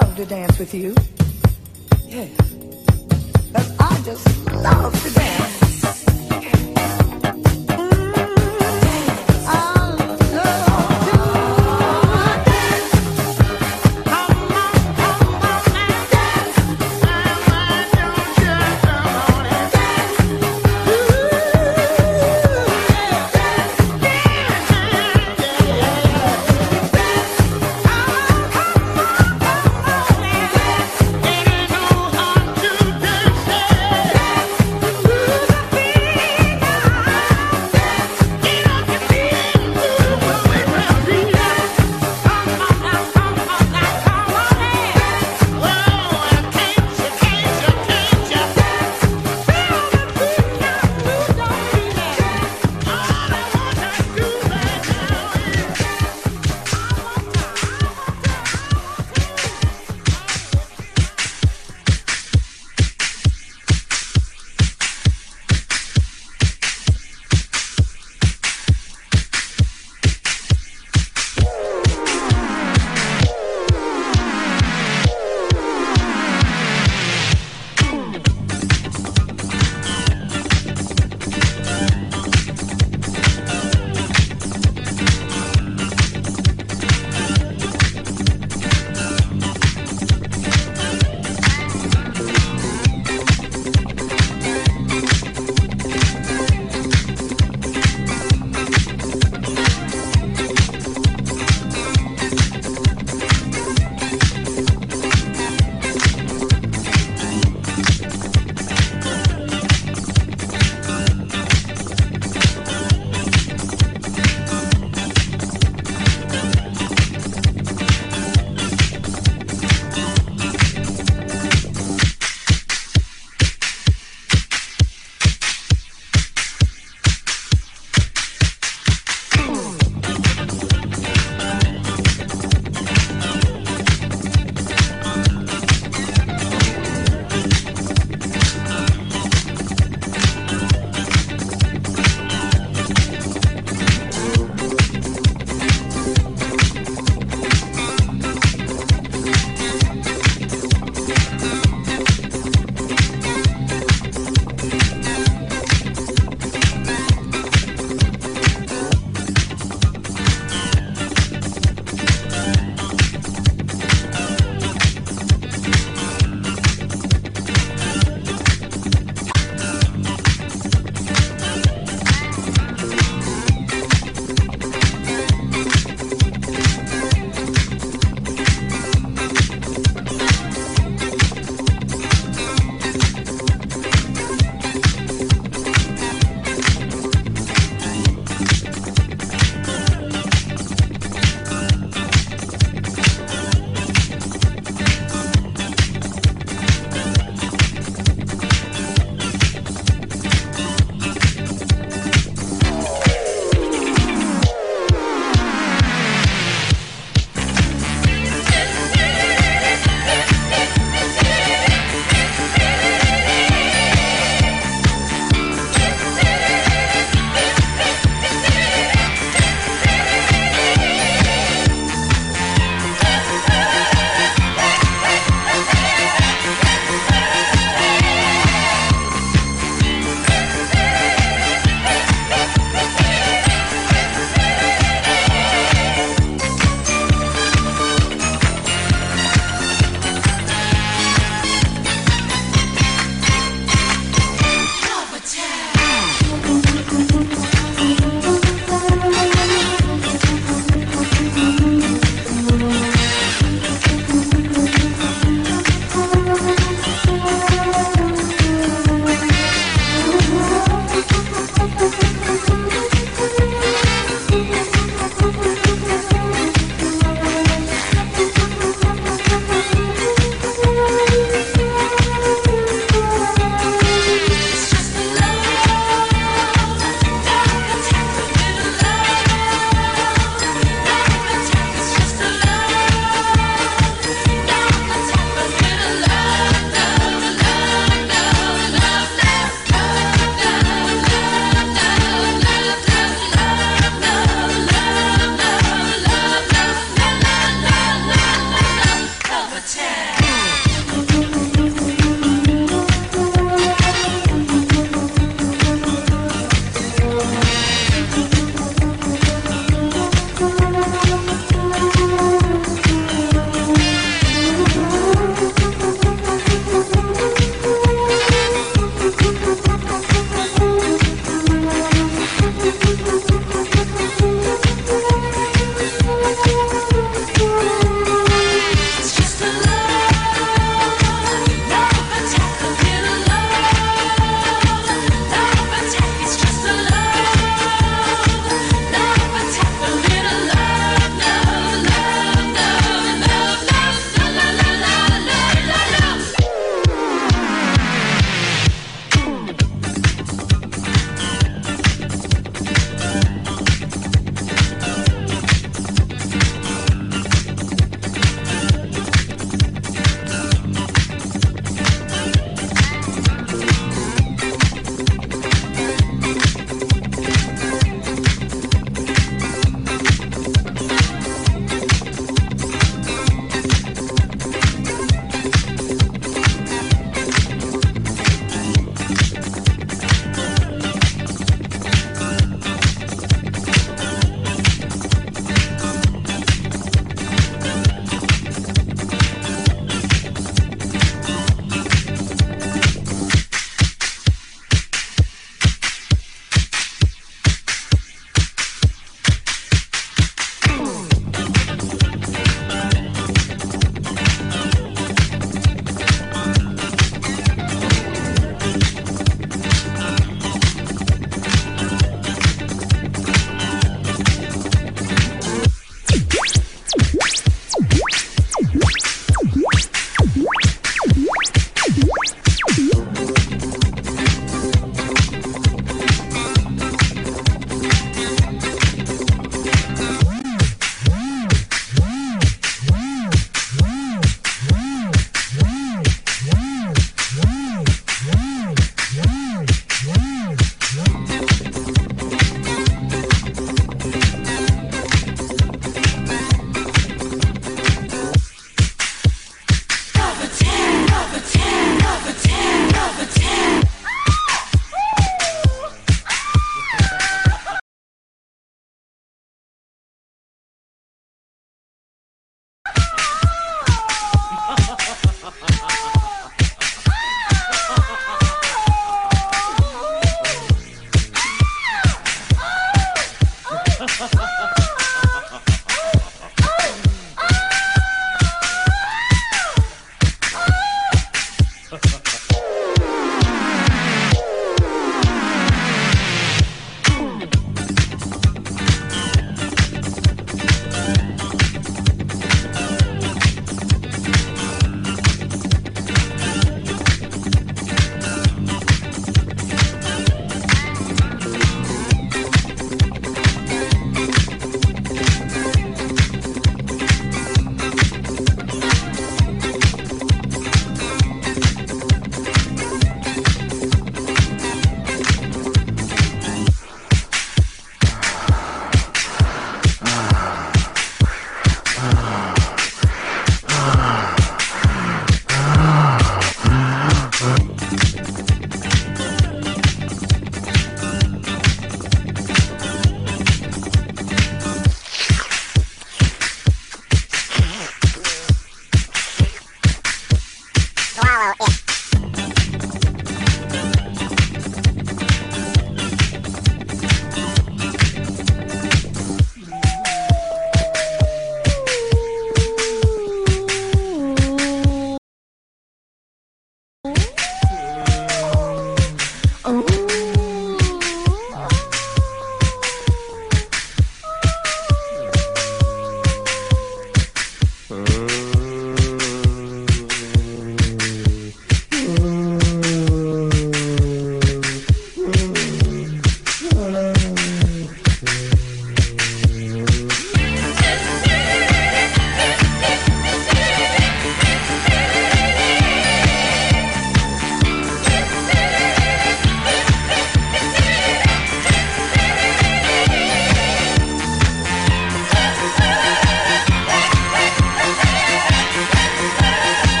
to dance with you. Yeah. 'Cause I just love to dance.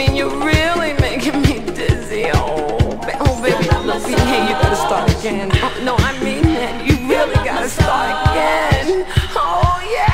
mean, you're really making me dizzy. Oh, oh baby, I love you. Hey, you gotta start again. Oh, no, I mean that. You really gotta start again. Oh, yeah.